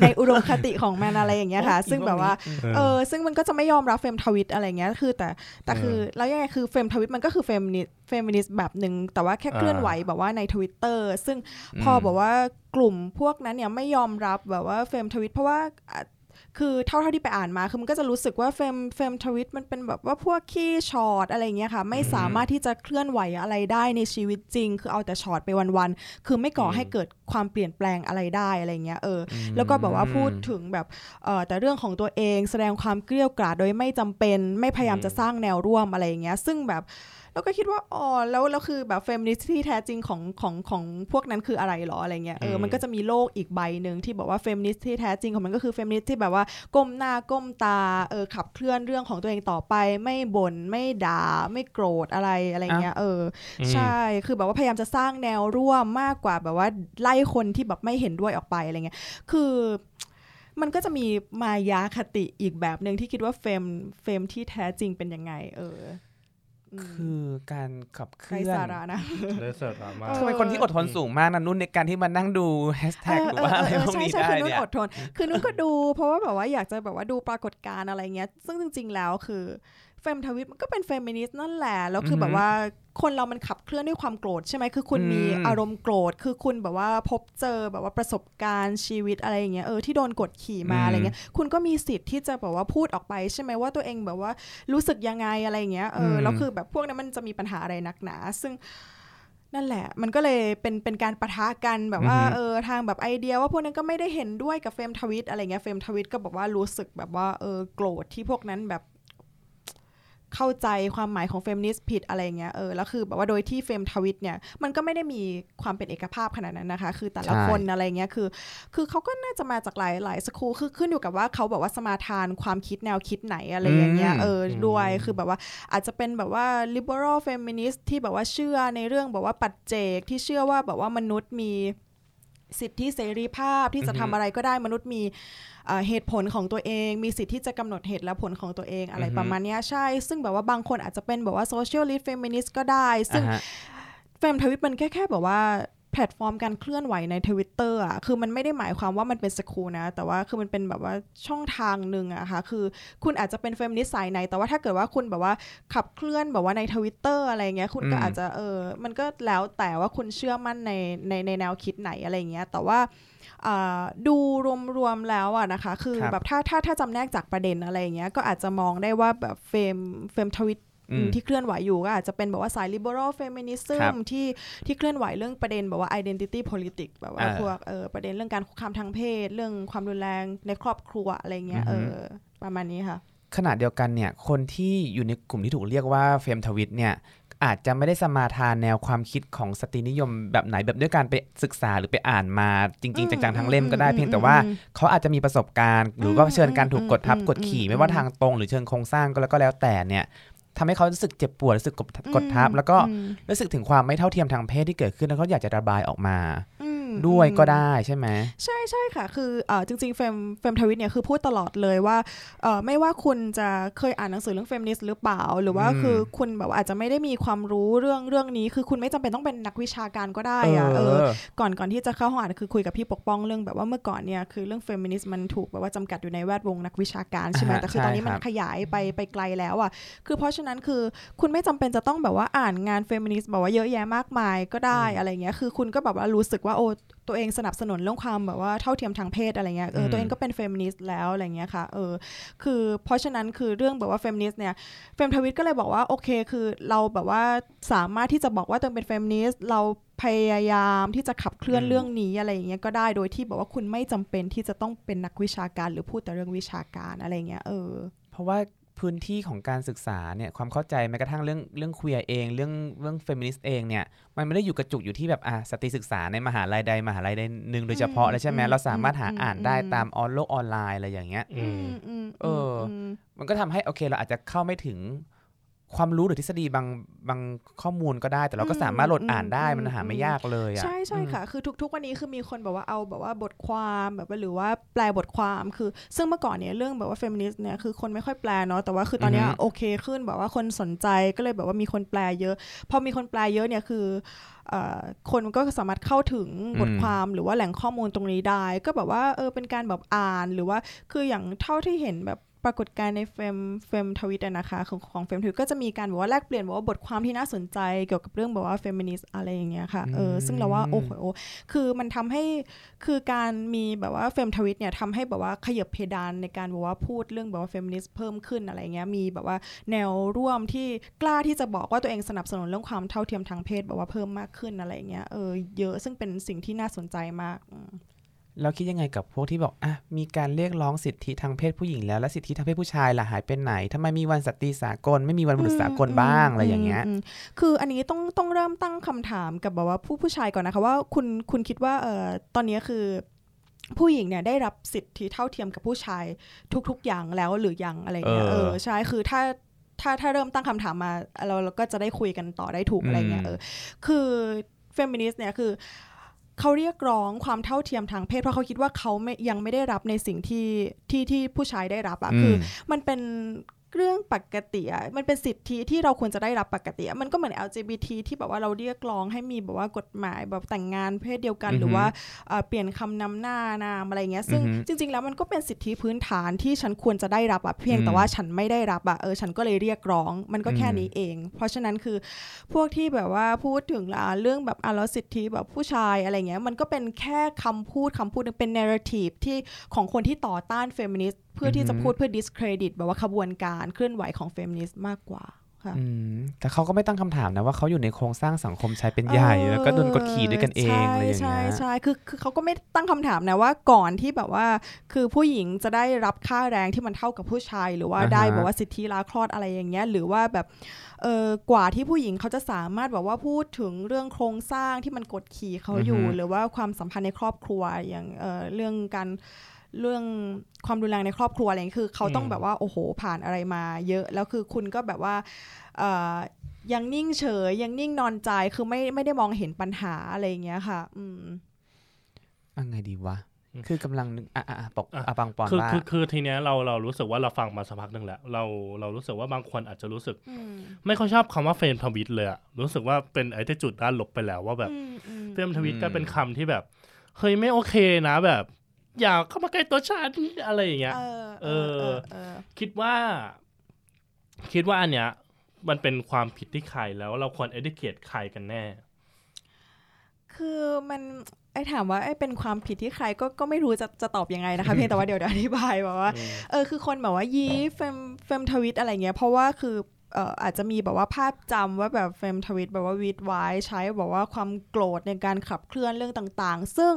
ในอุดมคติของมันอะไรอย่างเงี้ยค่ะ ซึ่งแบบว่าเออซึ่งมันก็จะไม่ยอมรับเฟมทวิตอะไรเงี้ยคือแต่แต่คือแล้วยังไงคือเฟมทวิตมันก็คือเฟมินิสเฟมินิสต์แบบหนึ่งแต่ว่าแค่เคลื่อนไหวแบบว่าในทวิตเตอร์ซึ่งพอแบบว่ากลุ่มพวกนั้นเนี่ยไม่ยอมรับแบบว่าเฟมทวิตเพราะว่าอะ คือเท่าเท่าที่ไปอ่านมาคือมันก็จะรู้สึกว่าเฟมเฟมทวิตมันเป็นแบบว่าพวกขี้ฉอดอะไรเงี้ยค่ะ ไม่สามารถที่จะเคลื่อนไหวอะไรได้ในชีวิตจริง คือเอาแต่ฉอดไปวันๆคือไม่ก่อให้เกิดความเปลี่ยนแปลงอะไรได้อะไรเงี้ยเอออแล้วก็แบบว่าพูดถึงแบบเอ่อแต่เรื่องของตัวเองแสดงความเกรี้ยวกราดโดยไม่จำเป็น ไม่พยายามจะสร้างแนวร่วมอะไรอย่างเงี้ยซึ่งแบบ เราก็คิดว่าอ๋อแล้วแล้วคือแบบเฟมินิสต์ที่แท้จริงของของของพวกนั้นคืออะไรหรออะไรเงี้ยเอออืมมันก็จะมีโลกอีกใบหนึ่งที่บอกว่าเฟมินิสต์ที่แท้จริงของมันก็คือเฟมินิสต์ที่แบบว่าก้มหน้าก้มตาเออขับเคลื่อนเรื่องของตัวเองต่อไป ไม่บ่นไม่ด่าไม่โกรธอะไรอะไรเงี้ยเอออืมใช่คือแบบว่าพยายามจะสร้างแนวร่วมมากกว่าแบบว่าไล่คนที่แบบไม่เห็นด้วยออกไปอะไรเงี้ยคือมันก็จะมีมายาคติอีกแบบหนึ่งที่คิดว่าเฟมเฟมที่แท้จริงเป็นยังไง เอออืม คือการขับเคไร้ลื่อนสาระนะเลยเสิร์ฟอะมากเออทำไมคนที่อดทนสูงมากนะนุ่นในการที่มานั่งดูแฮชแท็กหรือว่าอะไรเออพวกใช่นี้ใช่ได้คือนุ่นเนี่ยอดทน คือนุ่นก็ดู เพราะว่าแบบว่าอยากจะแบบว่าดูปรากฏการณ์อะไรเงี้ย ซึ่งจริง ๆ แล้วคือ เฟมทวิตมันก็เป็นเฟมินิสต์นั่นแหละ แล้วคืออฮึแบบว่าคนเรามันขับเคลื่อนด้วยความโกรธใช่ไหมคือคุณมีอืมอารมณ์โกรธ คือคุณแบบว่าพบเจอแบบว่าประสบการณ์ชีวิตอะไรอย่างเงี้ยเออที่โดนกดขี่มาอะไรเงี้ยคุณก็มีสิทธิ์ที่จะแบบว่าพูดออกไปใช่ไหมว่าตัวเองแบบว่ารู้สึกยังไงอะไรอย่างเงี้ยเออแล้วคือแบบพวกนั้นมันจะมีปัญหาอะไรนักหนา ซึ่งนั่นแหละ มันก็เลยเป็นเป็นการปะทะกันแบบว่าอือฮึเออทางแบบไอเดียว่าพวกนั้นก็ไม่ได้เห็นด้วยกับเฟมทวิตอะไรเงี้ยเฟมทวิตก็บอกว่ารู้สึกแบบว่าเออโกรธที่พวกนั้นแบบ เข้าใจความหมายของเฟมินิสต์ผิดอะไรเงี้ยเออแล้วคือแบบว่าโดยที่เฟมทวิตเนี่ยมันก็ไม่ได้มีความเป็นเอกภาพขนาดนั้นนะคะ คือแต่ละใช่คนอะไรเงี้ยคือ คือเขาก็น่าจะมาจากหลายหลาย school คือขึ้นอยู่กับว่าเขาแบบว่าสมาทานความคิดแนวคิดไหนอะไรอย่างเงี้ยอืมเออด้วยอืมคือแบบว่าอาจจะเป็นแบบว่า liberal feminist ที่แบบว่าเชื่อในเรื่องแบบว่าปัจเจกที่เชื่อว่าแบบว่ามนุษย์มี สิทธิเสรีภาพที่จะอือฮึทำอะไรก็ได้มนุษย์มีเอ่อเหตุผลของตัวเอง มีสิทธิ์ที่จะกำหนดเหตุและผลของตัวเองอะไรอือฮึประมาณเนี้ยใช่ ซึ่งแบบว่าบางคนอาจจะเป็นแบบว่า socialist feminist ก็ได้ ซึ่งอ่าฮะเฟมทวิตมันแค่แค่แบบว่า แพลตฟอร์มการเคลื่อนไหวในทวิตเตอร์อะคือมันไม่ได้หมายความว่ามันเป็น school นะ แต่ว่าคือมันเป็นแบบว่าช่องทางหนึ่งอะค่ะคือคุณอาจจะเป็นเฟมนิสต์สายไหน แต่ว่าถ้าเกิดว่าคุณแบบว่าขับเคลื่อนแบบว่าในทวิตเตอร์อะไรเงี้ยคุณก็อืมอาจจะเออมันก็แล้วแต่ว่าคุณเชื่อมั่นในในในแนวคิดไหนอะไรเงี้ยแต่ว่าอ่าดูรวมๆแล้วอะนะคะ คือครับแบบถ้าถ้าถ้าจำแนกจากประเด็นอะไรเงี้ยก็อาจจะมองได้ว่าแบบเฟมเฟมทวิตอืม ที่เคลื่อนไหวอยู่ก็อาจจะเป็นแบบว่าสาย liberal ครั feminism บที่ที่เคลื่อนไหวเรื่องประเด็นแบบว่า identity politics แบบว่าอ่าพวกเออประเด็นเรื่องการคุกคามทางเพศ เรื่องความรุนแรงในครอบครัวอะไรเงี้ยอืเออฮึอประมาณนี้ค่ะขณะเดียวกันเนี่ยคนที่อยู่ในกลุ่มที่ถูกเรียกว่าเฟมทวิตเนี่ยอาจจะไม่ได้สมาทานแนวความคิดของสตรีนิยมแบบไหนแบบด้วยการไปศึกษาหรือไปอ่านมาจริง ๆ จังๆทั้งเล่มก็ได้เพียงแต่ว่าเขาอาจจะมีประสบการณ์ หรือว่าเชิญการถูกกดทับกดขี่ ไม่ว่าทางตรงหรือเชิงโครงสร้างก็แล้วก็แล้วแต่เนี่ย ทำให้เขารู้สึกเจ็บปวดรู้สึกกดกดทับ แล้วก็อืมรู้สึกถึงความไม่เท่าเทียมทางเพศที่เกิดขึ้นแล้วเขาอยากจะระบายออกมาอืม ด้วยก็อืมได้ใช่ไหมใช่ใช่ค่ะ คือเออจริงๆเฟมเฟมทวิตเนี่ยคือพูดตลอดเลยว่าเออไม่ว่าคุณจะเคยอ่านหนังสือเรื่องเฟมินิสต์หรือเปล่า หรือว่าอืมคือคุณแบบว่าอาจจะไม่ได้มีความรู้เรื่องเรื่องนี้ คือคุณไม่จำเป็นต้องเป็นนักวิชาการก็ได้อะเออก่อนก่อนที่จะเข้าห้องอ่านคือคุยกับพี่ปกป้องเรื่องแบบว่าเมื่อก่อนเนี่ยคือเรื่องเฟมินิสต์มันถูกแบบว่าจำกัดอยู่ในแวดวงนักวิชาการใช่ไหมอ่าฮะแต่คือตอนนี้มันใช่ครับขยายไปไปไกลแล้วอะคือเพราะฉะนั้นคือคุณไม่จำเป็นจะต้องแบบว่าอ่านงานเฟมินิสต์แบบว่าเยอะแยะมากมายก็ได้อะไรเงี้ยคือคุณก็แบบว่ารู้สึกว่าโอ้ ตัวเองสนับสนุนเรื่องความแบบว่าเท่าเทียมทางเพศอะไรเงี้ยเออตัวเองก็เป็นเฟมินิสต์แล้วอะไรเงี้ยค่ะเออคือเพราะฉะนั้นคือเรื่องแบบว่าเฟมินิสต์เนี่ยเฟมทวิตก็เลยบอกว่าโอเค คือเราแบบว่าสามารถที่จะบอกว่าตัวเองเป็นเฟมินิสต์เราพยายามที่จะขับเคลื่อนอืมเรื่องนี้อะไรอย่างเงี้ยก็ได้โดยที่บอกว่าคุณไม่จำเป็นที่จะต้องเป็นนักวิชาการหรือพูดแต่เรื่องวิชาการอะไรเงี้ยเออ เพราะว่า พื้นที่ของการศึกษาเนี่ยความเข้าใจแม้กระทั่งเรื่องเรื่อง queer เอง เรื่องเรื่องเฟมินิสต์เองเนี่ยมันไม่ได้อยู่กระจุกอยู่ที่แบบอะสตรีศึกษาในมหาลัยใดมหาลัยใดหนึ่งโดยเฉพาะเลยใช่ไหมอืมเราสามารถหาอืมอ่านได้อืมตามออนโลกออนไลน์อะไรอย่างเงี้ยอืมมเอออืมมันก็ทำให้โอเคเราอาจจะเข้าไม่ถึง ความรู้หรือทฤษฎีบางบางข้อมูลก็ได้ แต่เราก็สามารถโหลดอ่านได้มันหาไม่ยากเลยอะใช่ใช่ค่ะ คือทุก ๆ วันนี้คือมีคนแบบว่าเอาแบบว่าบทความแบบว่าหรือว่าแปลบทความคือ ซึ่งเมื่อก่อนเนี่ยเรื่องแบบว่าเฟมินิสต์เนี่ยคือคนไม่ค่อยแปลเนาะแต่ว่าคือตอนเนี้ยอือฮึโอเคขึ้นแบบว่าคนสนใจก็เลยแบบว่ามีคนแปลเยอะ พอมีคนแปลเยอะเนี่ยคือเอ่อคนก็สามารถเข้าถึงบทความหรือว่าแหล่งข้อมูลตรงนี้ได้ ก็แบบว่าเออเป็นการแบบอ่านหรือว่าคืออย่างเท่าที่เห็นแบบ ปรากฏการณ์ในเฟมเฟมทวิตนะคะของของเฟมทวิตก็จะมีการแบบว่าแลกเปลี่ยนแบบว่าบทความที่น่าสนใจเกี่ยวกับเรื่องแบบว่าเฟมินิสต์อะไรอย่างเงี้ยค่ะเออซึ่งเราว่าโอ้โหคือมันทำให้คือการมีแบบว่าเฟมทวิตเนี่ยทำให้แบบว่าขยับเพดานในการแบบว่าพูดเรื่องแบบว่าเฟมินิสต์เพิ่มขึ้นอะไรเงี้ยมีแบบว่าแนวร่วมที่กล้าที่จะบอกว่าตัวเองสนับสนุนเรื่องความเท่าเทียมทางเพศแบบว่าเพิ่มมากขึ้นอะไรเงี้ยเออเยอะซึ่งเป็นสิ่งที่น่าสนใจมาก อืมเราคิดยังไงกับพวกที่บอกอะมีการเรียกร้องสิทธิทางเพศผู้หญิงแล้ว และสิทธิทางเพศผู้ชายล่ะหายไปไหนทำไมมีวันสตรีสากล ไม่มีวันบุรุษสากลบ้างอะไรอย่างเงี้ยมมคืออันนี้ต้องต้องเริ่มตั้งคำถามกับแบบว่าผู้ผู้ชายก่อนนะคะว่าคุณคุณคิดว่าเอ่อตอนนี้คือผู้หญิงเนี่ยได้รับสิทธิเท่าเทียมกับผู้ชายทุก ๆ อย่างแล้วหรือยังอะไรเงี้ยเออเออใช่คือถ้าถ้าถ้าเริ่มตั้งคำถามมาเราเราก็จะได้คุยกันต่อได้ถูกอะไรเงี้ยอืมเออคือเฟมินิสต์เนี่ยคือ เขาเรียกร้องความเท่าเทียมทางเพศเพราะเขาคิดว่าเขาไม่ยังไม่ได้รับในสิ่งที่ที่ที่ผู้ชายได้รับอะคือมมันเป็น เรื่องปกติอะมันเป็นสิทธิที่เราควรจะได้รับปกติอะมันก็เหมือน LGBT ที่แบบว่าเราเรียกร้องให้มีแบบว่ากฎหมายแบบแต่งงานเพศเดียวกันอือฮึหรือว่าเอ่อเปลี่ยนคำนำหน้านามอะไรเงี้ยซึ่งอือฮึจริง ๆ แล้วมันก็เป็นสิทธิพื้นฐานที่ฉันควรจะได้รับอะเพียงแต่อืมว่าฉันไม่ได้รับอะเออฉันก็เลยเรียกร้อง มันก็แค่อืมนี้เอง เพราะฉะนั้นคือพวกที่แบบว่าพูดถึงละเรื่องแบบอะแล้วสิทธิแบบผู้ชายอะไรเงี้ยมันก็เป็นแค่คำพูดคำพูดหนึ่งเป็น narrative ที่ของคนที่ต่อต้านเฟมินิสต์เพื่อที่จะอือฮึพูดเพื่อ discredit แบบว่าขบวนการเคลื่อนไหวของเฟมินิสต์มากกว่าค่ะอืมแต่เขาก็ไม่ตั้งคำถามนะว่าเขาอยู่ในโครงสร้างสังคมชายเป็นใหญ่ แล้วก็โดนกดขี่ด้วยกันเองอะไรอย่างใช่เงี้ยใช่คือคือเขาก็ไม่ตั้งคำถามนะว่าก่อนที่แบบว่า คือผู้หญิงจะได้รับค่าแรงที่มันเท่ากับผู้ชาย หรือว่าอ่าฮะได้แบบว่าสิทธิลาคลอดอะไรอย่างเงี้ยหรือว่าแบบเออกว่าที่ผู้หญิงเขาจะสามารถแบบว่าพูดถึงเรื่องโครงสร้างที่มันกดขี่เขาอยู่ หรือว่าความสัมพันธ์ในครอบครัวอย่างเออเรื่องการ เรื่องความรุนแรงในครอบครัวอะไรอย่างเงี้ยคือเขาต้องอืมแบบว่าโอ้โหผ่านอะไรมาเยอะ แล้วคือคุณก็แบบว่าเอ่อยังนิ่งเฉยยังนิ่งนอนใจคือไม่ไม่ได้มองเห็นปัญหาอะไรอย่างเงี้ยค่ะ อืมอะไงดีวะอืมคือกำลังนึกอะอะอะปกอะอะปังปอนคือว่าคือคือทีเนี้ยเราเรารู้สึกว่าเราฟังมาสักพักหนึ่งแล้วเราเรารู้สึกว่าบางคนอาจจะรู้สึก ไม่ค่อยชอบคำว่าเฟรมทวิตเลยอะรู้สึกว่าเป็นไอ้ที่จุดด้านลบไปแล้วว่าแบบเฟรมทวิตก็เป็นคำที่แบบเฮ้ยไม่โอเคนะแบบ อย่าเข้ามาใกล้ตัวฉันอะไรอย่างเงี้ยเออเออเออ คิดว่า คิดว่าอันเนี้ย มันเป็นความผิดที่ใครแล้วเราควร educate ใครกันแน่ คือมันไอ้ถามว่าไอ้เป็นความผิดที่ใครก็ก็ไม่รู้จะจะตอบยังไงนะคะเพียงแต่ว่าเดี๋ยวเดี๋ยวอธิบายแบบว่าเออคือคนแบบว่ายี้เฟมเฟมทวิตอะไรเงี้ยเพราะว่าคือเอ่ออาจจะมีแบบว่าภาพจำว่าแบบเฟมทวิตแบบว่าวีดไว้ใช้แบบว่าความโกรธในการขับเคลื่อนเรื่องต่างๆ ซึ่ง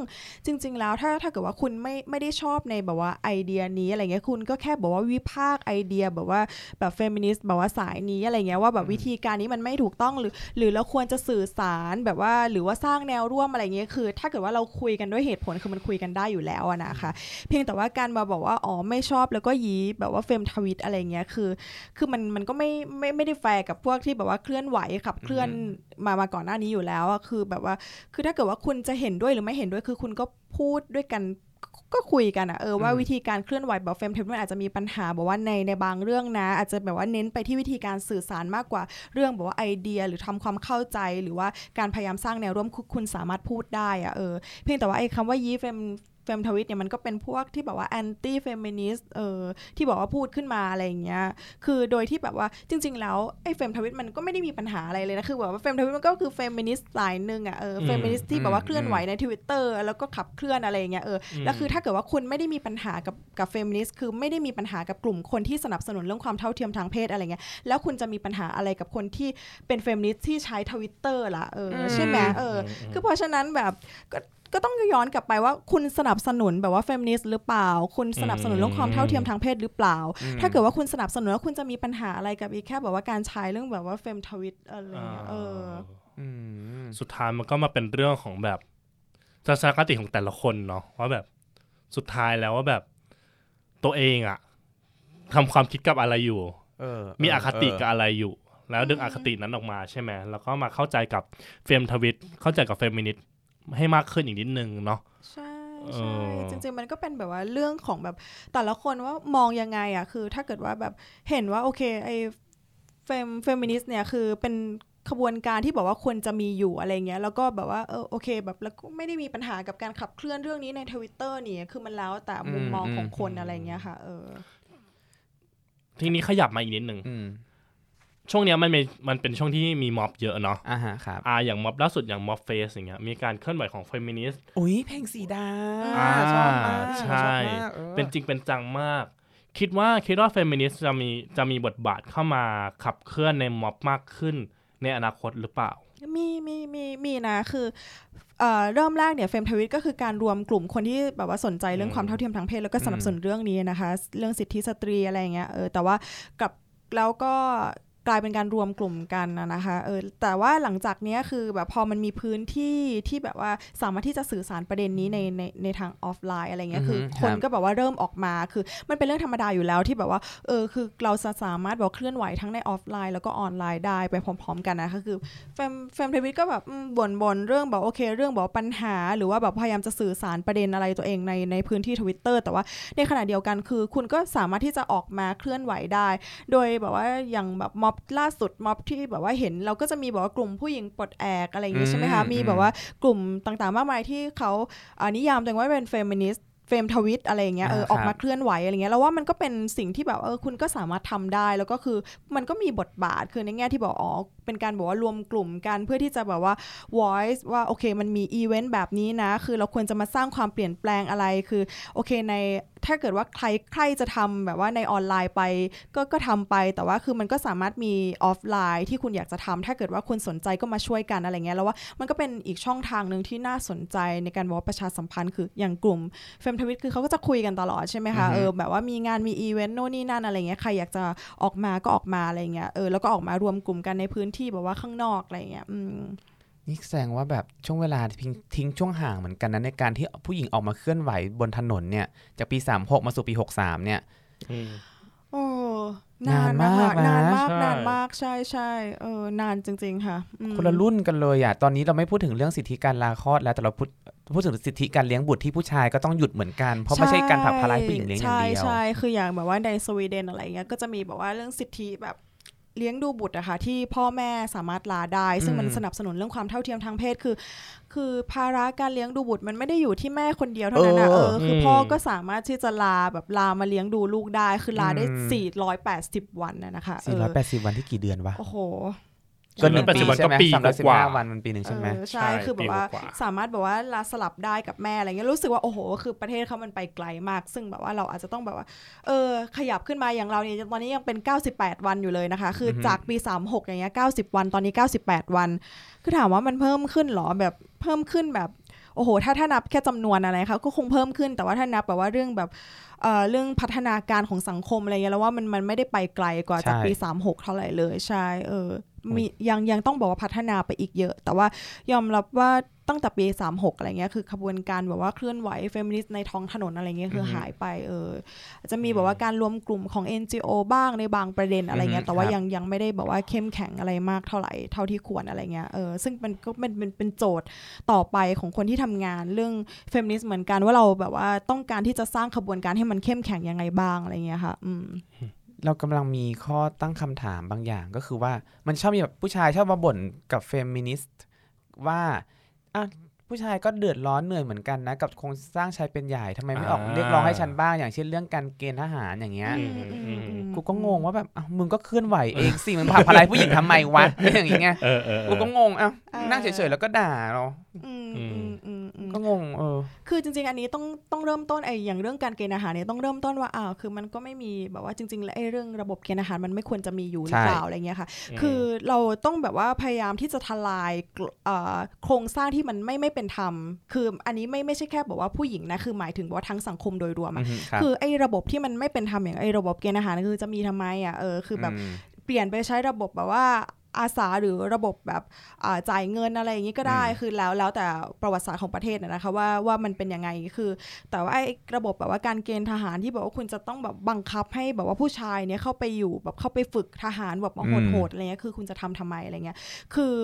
จริง ๆ แล้วถ้าถ้าเกิดว่าคุณไม่ไม่ได้ชอบในแบบว่าไอเดียนี้อะไรเงี้ยคุณก็แค่บอกว่าวิพากษ์ไอเดียแบบว่าแบบเฟมินิสต์แบบว่าสายนี้อะไรเงี้ยว่าแบบวิธีการนี้มันไม่ถูกต้องหรือ หรือเราควรจะสื่อสารแบบว่าหรือว่าสร้างแนวร่วมอะไรเงี้ยคือ ถ้าเกิดว่าเราคุยกันด้วยเหตุผลคือมันคุยกันได้อยู่แล้วอะนะคะ เพียงแต่ว่าการมาบอกว่าอ๋อไม่ชอบแล้วก็ยี้แบบว่าเฟมทวิตอะไรเงี้ยคือ คือมันมันก็ไม่ไม่ไม่ได้แฟร์กับพวกที่แบบว่าเคลื่อนไหวขับเคลื่อนมามาก่อนหน้านี้อยู่แล้วอะคือแบบว่าคือถ้าเกิดว่าคุณจะเห็นด้วยหรือไม่เห็นด้วยคือคุณก็พูดด้วยกันก็คุยกันอะเออว่าอืมวิธีการเคลื่อนไหวแบบเฟมทวิตมันอาจจะมีปัญหาบอกว่าในในบางเรื่องนะ อาจจะแบบว่าเน้นไปที่วิธีการสื่อสารมากกว่าเรื่องแบบว่าไอเดียหรือทำความเข้าใจ หรือว่าการพยายามสร้างแนวร่วมคุณคุณสามารถพูดได้อะเออเพียงแต่ว่าไอ้คำว่ายี้เฟม เฟมทวิตเนี่ยมันก็เป็นพวกที่แบบว่าแอนตี้เฟมินิสต์เออที่บอกว่าพูดขึ้นมาอะไรอย่างเงี้ยคือโดยที่แบบว่าจริง ๆ แล้วไอ้เฟมทวิตมันก็ไม่ได้มีปัญหาอะไรเลยนะคือแบบว่าเฟมทวิตมันก็คือเฟมินิสต์สายหนึ่งอะเอออืมเฟมินิสต์ที่แบบว่าเคลื่อนไหวในทวิตเตอร์แล้วก็ขับเคลื่อนอะไรอย่างเงี้ยเออแล้วคือถ้าเกิดว่าคุณไม่ได้มีปัญหากับกับเฟมินิสต์คือไม่ได้มีปัญหากับกลุ่มคนที่สนับสนุนเรื่องความเท่าเทียมทางเพศอะไรเงี้ยแล้วคุณจะมีปัญหาอะไรกับคนที่เป็นเฟมินิสต์ที่ใช้ทวิตเตอร์ล่ะเอออมใช่ไหมเอออคือเพราะฉะนั้นแบบก็ ก็ต้องย้อนกลับไปว่าคุณสนับสนุนแบบว่าเฟมินิสต์หรือเปล่า คุณสนับสนุนเรื่องความเท่าเทียมทางเพศหรือเปล่า ถ้าเกิดว่าคุณสนับสนุนแล้วคุณจะมีปัญหาอะไรกับอีกแค่แบบว่าการใช้เรื่องแบบว่าเฟมทวิตอะไรเงี้ยเอออืมสุดท้ายมันก็มาเป็นเรื่องของแบบทัศนคติของแต่ละคนเนาะว่าแบบสุดท้ายแล้วว่าแบบตัวเองอะทำความคิดกับอะไรอยู่เออมีอคติกับเอออะไรอยู่ แล้วดึงอคตินั้นออกมาใช่ไหมแล้วก็มาเข้าใจกับเฟมทวิตเข้าใจกับเฟมินิสต์ ให้มากขึ้นอีกนิดนึงเนาะใช่เอใช่อจริงๆมันก็เป็นแบบว่าเรื่องของแบบแต่ละคนว่ามองยังไงอะคือถ้าเกิดว่าแบบเห็นว่าโอเคไอ้เฟมเฟมินิสต์เนี่ยคือเป็นขบวนการที่บอกว่าควรจะมีอยู่อะไรเงี้ยแล้วก็แบบว่าเออโอเคแบบแล้วก็ไม่ได้มีปัญหากับการขับเคลื่อนเรื่องนี้ในทวิตเตอร์นี่คือมันแล้วแต่มุมมองของคนอะไรเงี้ยค่ะ เออ ทีนี้ขยับมาอีกนิดนึงอืม ช่วงเนี้ยมันเป็นมันเป็นช่วงที่มีม็อบเยอะเนาะอ่าฮะครับอ่าอย่างม็อบล่าสุดอย่างม็อบ Fest อย่างเงี้ยมีการเคลื่อนไหวของเฟมินิสต์อุ้ยเพลงสีดาอ่าชอบมากใช่ชอบมากออเป็นจริงเป็นจังมาก คิดว่าคิดว่าเฟมินิสต์จะมีจะมีบทบาทเข้ามาขับเคลื่อนในม็อบมากขึ้นในอนาคตหรือเปล่ามีมีมีมีนะคือเอ่อเริ่มแรกเนี่ยเฟมทวิตก็คือการรวมกลุ่มคนที่แบบว่าสนใจเรื่องความเท่าเทียมทางเพศแล้วก็สนับสนุนเรื่องนี้นะคะ เรื่องสิทธิสตรีอะไรอย่างเงี้ยเออแต่ว่ากับแล้วก็ กลายเป็นการรวมกลุ่มกันนะนะคะเออแต่ว่าหลังจากเนี้ยคือแบบพอมันมีพื้นที่ที่แบบว่าสามารถที่จะสื่อสารประเด็นนี้ในในในทางออฟไลน์อะไรเงี้ยคืออือฮึคนครับก็แบบว่าเริ่มออกมาคือมันเป็นเรื่องธรรมดาอยู่แล้วที่แบบว่าเออคือเราจะสามารถแบบเคลื่อนไหวทั้งในออฟไลน์ แล้วก็ออนไลน์ได้ไปพร้อม ๆ กันนะคะคือเฟมเฟมทวิตก็แบบอืมบ่นบ่นเรื่องแบบโอเค เรื่องแบบปัญหา หรือว่าแบบพยายามจะสื่อสารประเด็นอะไรตัวเองในในพื้นที่ทวิตเตอร์แต่ว่าในขณะเดียวกันคือ คุณก็สามารถที่จะออกมาเคลื่อนไหวได้ โดยแบบว่าอย่างแบบม็อบล่าสุดม็อบที่แบบว่าเห็น เราก็จะมีแบบว่ากลุ่มผู้หญิงปลดแอกอะไรอย่างงี้อืมใช่ไหมคะ มีอืมแบบว่ากลุ่มต่างๆมากมายที่เขาอ่านิยามตัวเองว่าเป็นเฟมินิสต์เฟมทวิตอะไรอย่างเงี้ยเอออ่าออกครับมาเคลื่อนไหวอะไรเงี้ยแล้วว่ามันก็เป็นสิ่งที่แบบเออคุณก็สามารถทำได้ แล้วก็คือมันก็มีบทบาทคือในแง่ที่บอกอ๋อเป็นการบอกว่ารวมกลุ่มกันเพื่อที่จะแบบว่า voice ว่าโอเค มันมีอีเวนต์แบบนี้นะ คือเราควรจะมาสร้างความเปลี่ยนแปลงอะไรคือโอเคใน ถ้าเกิดว่าใครใครจะทำแบบว่าในออนไลน์ไป ก็ก็ทำไป แต่ว่าคือมันก็สามารถมีออฟไลน์ที่คุณอยากจะทำถ้าเกิดว่าคุณสนใจก็มาช่วยกันอะไรเงี้ยแล้วว่ามันก็เป็นอีกช่องทางหนึ่งที่น่าสนใจในการบอกว่าประชาสัมพันธ์คืออย่างกลุ่มเฟมทวิตคือเขาก็จะคุยกันตลอดใช่ไหมคะอือฮึเออแบบว่ามีงานมีอีเวนต์โน่นนี่นั่นอะไรเงี้ยใครอยากจะออกมาก็ออกมาอะไรเงี้ยเออแล้วก็ออกมารวมกลุ่มกันในพื้นที่แบบว่าข้างนอกอะไรเงี้ยอืม นี่แสดงว่าแบบช่วงเวลาทิ้งทิ้งช่วงห่างเหมือนกันนะในการที่ผู้หญิงออกมาเคลื่อนไหวบนถนนเนี่ยจากปี 36 มาสู่ปี 63 เนี่ยโอ้นานนานมามากกนะนานมากใช่นานมากใช่ใช่เออนานจริง ๆ ค่ะอืมคนละรุ่นกันเลยอะตอนนี้เราไม่พูดถึงเรื่องสิทธิการลาคลอดแล้วแต่เราพูดพูดถึงสิทธิการเลี้ยงบุตรที่ผู้ชายก็ต้องหยุดเหมือนกัน เพราะไม่ใช่การผลักภาระให้ผู้หญิงเลี้ยงอย่างเดียวใช่ใช่คืออย่างแบบว่าในสวีเดนอะไรเงี้ยก็จะมีแบบว่าเรื่องสิทธิแบบ เลี้ยงดูบุตรอะค่ะที่พ่อแม่สามารถลาได้ ซึ่งมันอืมสนับสนุนเรื่องความเท่าเทียมทางเพศคือ คือภาระการเลี้ยงดูบุตรมันไม่ได้อยู่ที่แม่คนเดียวเท่านั้นนะเอเอออคืออมพ่อก็สามารถที่จะลาแบบลามาเลี้ยงดูลูกได้ คือลาได้อืม480 วันนะนะคะเออ480 วันที่กี่เดือนวะโอ้โหเกินหนึ่งปัจปีจุบันใช่ก็ไหมปีสามร้อยสิบกว่าห้าวันมันปีหนึ่งใช่ไหมเออใช่ใช่คือแบบว่าปีกว่าสามารถแบบว่าลาสลับได้กับแม่อะไรเงี้ยรู้สึกว่าโอ้โห คือประเทศเขามันไปไกลมาก ซึ่งแบบว่าเราอาจจะต้องแบบว่า เออ ขยับขึ้นมาอย่างเราเนี่ยตอนนี้ยังเป็น 98 วันอยู่เลยนะคะ คือออฮึจากปี 36 อย่างเงี้ย90 วันตอนนี้ 98 วัน คือถามว่ามันเพิ่มขึ้นเหรอแบบเพิ่มขึ้นแบบโอ้โห ถ้าถ้านับแค่จำนวนอะไรคะก็คงเพิ่มขึ้นแต่ว่าถ้านับแบบว่าเรื่องแบบ เอ่อเรื่องพัฒนาการของสังคมอะไรเงี้ยแล้วว่ามันมันไม่ได้ไปไกลกว่าจากปี 36 เท่าไหร่เลยใช่เออมียังยังต้องบอกว่าพัฒนาไปอีกเยอะ แต่ว่ายอมรับว่าตั้งแต่ปี 36 อะไรเงี้ยคือขบวนการแบบว่าเคลื่อนไหวเฟมินิสต์ในท้องถนนอะไรเงี้ยคือหายไปเอออาจจะมีแบบว่าการรวมกลุ่มของ NGO บ้างในบางประเด็นอะไรเงี้ยแต่ว่ายังยังไม่ได้แบบว่าเข้มแข็งอะไรมากเท่าไหร่เท่าที่ควรอะไรเงี้ยเออซึ่งมันก็เป็นเป็นเป็นโจทย์ต่อไปของคนที่ทำงานเรื่องเฟมินิสต์เหมือนกันว่าเราแบบว่าต้องการที่จะสร้างขบวนการให้มันเข้มแข็งยังไงบ้างอะไรเงี้ยค่ะ อืมเรากำลังมีข้อตั้งคำถามบางอย่างก็คือว่ามันชอบมีแบบผู้ชายชอบมาบ่นกับเฟมินิสต์ว่าอะผู้ชายก็เดือดร้อนเหนื่อยเหมือนกันนะ กับโครงสร้างชายเป็นใหญ่ทำไมไม่ออกอ่าเรียกร้องให้ฉันบ้าง อย่างเช่นเรื่องการเกณฑ์ทหารอย่างเงี้ยอืมอืมอืมกูก็งงว่าแบบอ้าวมึงก็เคลื่อนไหวเองสิมึงผลักภาระผู้หญิงทำไมวะอย่างเงี้ยเออเออเออกูก็งงอ้าวเออนั่งเฉยๆแล้วก็ด่าเรา อืมอือืมมอืมอืมก็งงเออคือจริง ๆ อันนี้ต้องต้องเริ่มต้นไอ้อย่างเรื่องการเกณฑ์อาหารเนี่ยต้องเริ่มต้นว่าอ้าวคือมันก็ไม่มีแบบว่าจริง ๆ แล้วไอ้เรื่องระบบเกณฑ์อาหารมันไม่ควรจะมีอยู่หรือใช่เปล่าอะไรเงี้ยค่ะ คือเราต้องแบบว่าพยายามที่จะทลายกลเอ่อโครงสร้างที่มันไม่ไม่เป็นธรรม คืออันนี้ไม่ไม่ใช่แค่บอกว่าผู้หญิงนะคือหมายถึงว่าทั้งสังคมโดยรวมอือะอฮึครับคือไอ้ระบบที่มันไม่เป็นธรรมอย่างไอ้ระบบเกณฑ์อาหารคือจะมีทำไมอะเออคือแบบมเปลี่ยนไปใช้ระบบแบบว่า อาสาหรือระบบแบบอ่าจ่ายเงินอะไรอย่างนี้ก็ได้อืมคือแล้วแล้วแต่ประวัติศาสตร์ของประเทศนะนะคะว่าว่ามันเป็นยังไงคือ แต่ว่าไอ้ระบบแบบว่าการเกณฑ์ทหารที่บอกว่าคุณจะต้องแบบบังคับให้แบบว่าผู้ชายเนี่ยเข้าไปอยู่แบบเข้าไปฝึกทหารแบบมาโหดๆอะไรเงี้ยคือคุณจะทำทำไมอะไรเงี้ยคือ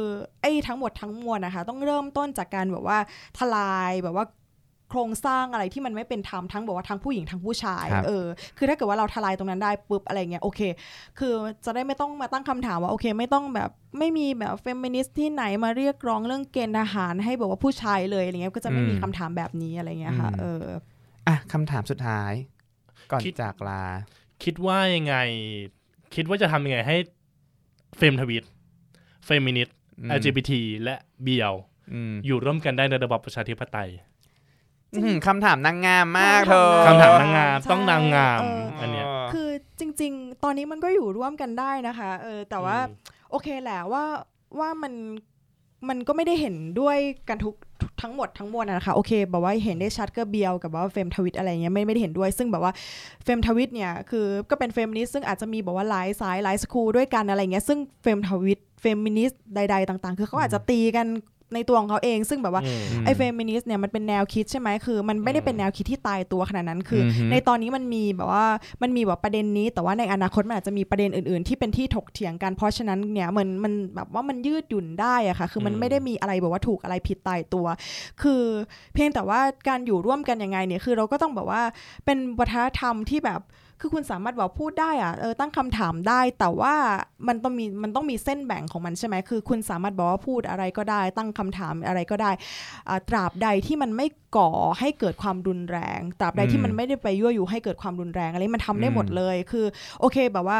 ไอ้ทั้งหมดทั้งมวลนะคะ ต้องเริ่มต้นจากการแบบว่าทลายแบบว่า โครงสร้างอะไรที่มันไม่เป็นธรรมทั้งบอกว่าทั้งผู้หญิงทั้งผู้ชายครับเออคือถ้าเกิดว่าเราทลายตรงนั้นได้ปุ๊บอะไรเงี้ยโอเค คือจะได้ไม่ต้องมาตั้งคำถามว่าโอเค ไม่ต้องแบบไม่มีแบบเฟมินิสต์ที่ไหนมาเรียกร้องเรื่องเกณฑ์ทหารให้แบบว่าผู้ชายเลยอะไรเงี้ยก็จะไม่มีคำถามแบบนี้อะไรเงี้ยค่ะเอออะคำถามสุดท้าย ก่อนคิดจากลา คิดว่ายังไง คิดว่าจะทำยังไงให้เฟมทวิตเฟมินิสต์อืม LGBT และเบียวอืมอยู่ร่วมกันได้ในระบอบประชาธิปไตยอื้อหือ คำถามนางงามมากเธอคำถามนางงามใช่ต้องนางงามเอออันเนี้ยคือจริง ๆ ตอนนี้มันก็อยู่ร่วมกันได้นะคะเออแต่ว่าอืมโอเคแหละว่าว่ามันมันก็ไม่ได้เห็นด้วยกันทุกทั้งหมดทั้งมวลอะนะคะโอเคแบบว่าเห็นได้ชัดก็เบียวกับว่าเฟมทวิตอะไรเงี้ยไม่ไม่ได้เห็นด้วย ซึ่งแบบว่าเฟมทวิตเนี่ยคือก็เป็นเฟมินิสต์ซึ่งอาจจะมีแบบว่าหลายสายหลาย school ด้วยกันอะไรเงี้ยซึ่งเฟมทวิตเฟมินิสต์ใด ๆ ต่าง ๆ คือเขาอาจจะตีกัน ในตัวของเขาเอง ซึ่งแบบว่าอืมไอ้เฟมินิสต์เนี่ยมันเป็นแนวคิดใช่ไหมคือ มันไม่ได้เป็นแนวคิดที่ตายตัวขนาดนั้นคือออฮึในตอนนี้มันมีแบบว่ามันมีแบบประเด็นนี้ แต่ว่าในอนาคตมันอาจจะมีประเด็นอื่น ๆ ที่เป็นที่ถกเถียงกันเพราะฉะนั้นเนี่ยมันมันแบบว่ามันยืดหยุ่นได้อะค่ะคือมันอืมไม่ได้มีอะไรแบบว่าถูกอะไรผิดตายตัว คือเพียงแต่ว่าการอยู่ร่วมกันยังไงเนี่ยคือเราก็ต้องแบบว่าเป็นวัฒนธรรมที่แบบ คือคุณสามารถแบบพูดได้อะเออตั้งคำถามได้ แต่ว่ามันต้องมีมันต้องมีเส้นแบ่งของมันใช่ไหมคือคุณสามารถบอกว่าพูดอะไรก็ได้ ตั้งคำถามอะไรก็ได้อ่าตราบใดที่มันไม่ก่อให้เกิดความรุนแรงตราบใดที่มันไม่ได้ไปยั่วยุให้เกิดความรุนแรงอะไรมันทำได้หมดเลยคือโอเคแบบว่า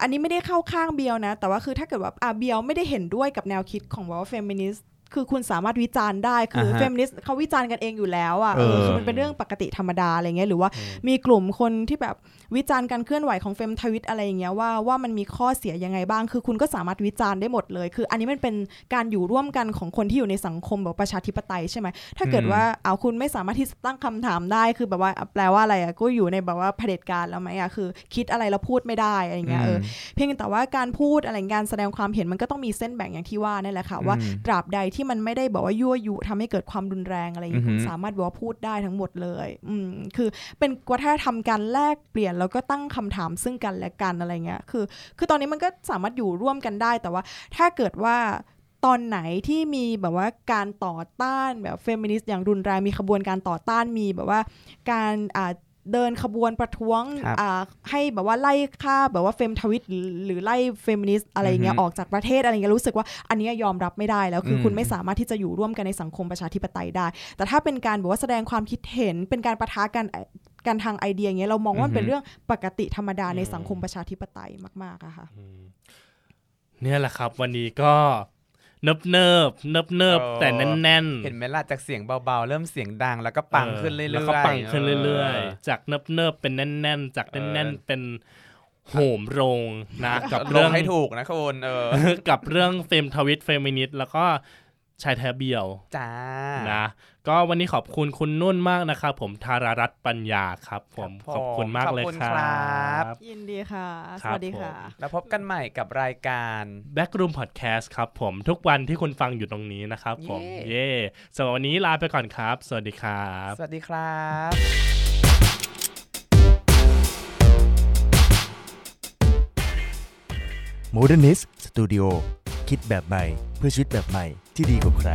อันนี้ไม่ได้เข้าข้างเบียวนะ แต่ว่าคือถ้าเกิดว่าอะเบียวไม่ได้เห็นด้วยกับแนวคิดของว่าเฟมินิสต์ คือคุณสามารถวิจารณ์ได้คืออ่าฮะเฟมินิสต์เขาวิจารณ์กันเองอยู่แล้วอะเออเออคือมันเป็นเรื่องปกติธรรมดาอะไรเงี้ยหรือว่ามีกลุ่มคนที่แบบวิจารณ์การเคลื่อนไหวของเฟมทวิตอะไรอย่างเงี้ยว่าว่ามันมีข้อเสียยังไงบ้าง คือคุณก็สามารถวิจารณ์ได้หมดเลย คือ อันนี้มันเป็นการอยู่ร่วมกันของคนที่อยู่ในสังคมแบบประชาธิปไตยใช่ไหมถ้าเกิดอืมว่าเอาคุณไม่สามารถที่จะตั้งคำถามได้คือแบบว่าแปลว่าอะไรอะก็อยู่ในแบบว่าเผด็จการแล้วไหมอะคือ คิดอะไรแล้วพูดไม่ได้อะไรเงี้ยเออเพียงแต่ว่าการพูดอะไรการแสดงความเห็นมันก็ต้องมีเส้นแบ่งอย่างที่ว่านั่นแหละค่ะว่าอืมตราบใดที่มันไม่ได้บอกว่ายั่วยุทำให้เกิดความรุนแรงอะไรอย่างนี้อือฮึคุณสามารถบอกว่าพูดได้ทั้งหมดเลยอืมคือเป็นวัฒนธรรมการแลกเปลี่ยนแล้วก็ตั้งคำถามซึ่งกันและกันอะไรเงี้ยคือ คือตอนนี้มันก็สามารถอยู่ร่วมกันได้แต่ว่าถ้าเกิดว่าตอนไหนที่มีแบบว่าการต่อต้านแบบเฟมินิสต์อย่างรุนแรงมีขบวนการต่อต้านมีแบบว่าการอ่า เดินขบวนประท้วงครับอ่าให้แบบว่าไล่ฆ่าแบบว่าเฟมทวิตหรือหรือไล่เฟมินิสต์อะไรเงี้ยอือฮึออกจากประเทศอะไรเงี้ยรู้สึกว่าอันเนี้ยยอมรับไม่ได้แล้วคืออมคุณไม่สามารถที่จะอยู่ร่วมกันในสังคมประชาธิปไตยได้ แต่ถ้าเป็นการแบบว่าแสดงความคิดเห็นเป็นการปะทะกันกันทางไอเดียอย่างเงี้ยเรามองว่ามันเป็นเรื่องปกติธรรมดาในสังคมประชาธิปไตยมากๆอะค่ะอืมเนี่ยแหละครับ วันนี้ก็ เนิบเนิบเนิบเนิบเออแต่แน่นๆ เห็นไหมล่ะจากเสียงเบาๆ เริ่มเสียงดังแล้วก็ปังขึ้นเรื่อยๆแล้วก็ปังขึ้นเรื่อยๆๆจากเนิบเนิบๆเป็นแน่นๆ จากแน่นๆเป็นโหมโรงนะกับลเรื่องงให้ถูกนะคุณเออกับเรื่องเฟมทวิตเฟมินิสต์แล้วก็ชายแท้เบียวจ้านะ ก็วันนี้ขอบคุณคุณนุ่นมากนะครับผมธารารัตน์ปัญญาครับผมครับผมขอบคุณมากเลยขอบคุณคครัรับบยินดีค่ะคสรับวัสดีค่ะผมแล้วพบกันใหม่กับรายการ Backroom Podcast ครับผมทุกวันที่คุณฟังอยู่ตรงนี้นะครับผมเย่เย่สำหรับวันนี้ลาไปก่อนครับ สวัสดีครับ สวัสดีครับModernist Studio คิดแบบใหม่ เพื่อชีวิตแบบใหม่ที่ดีกว่าใคร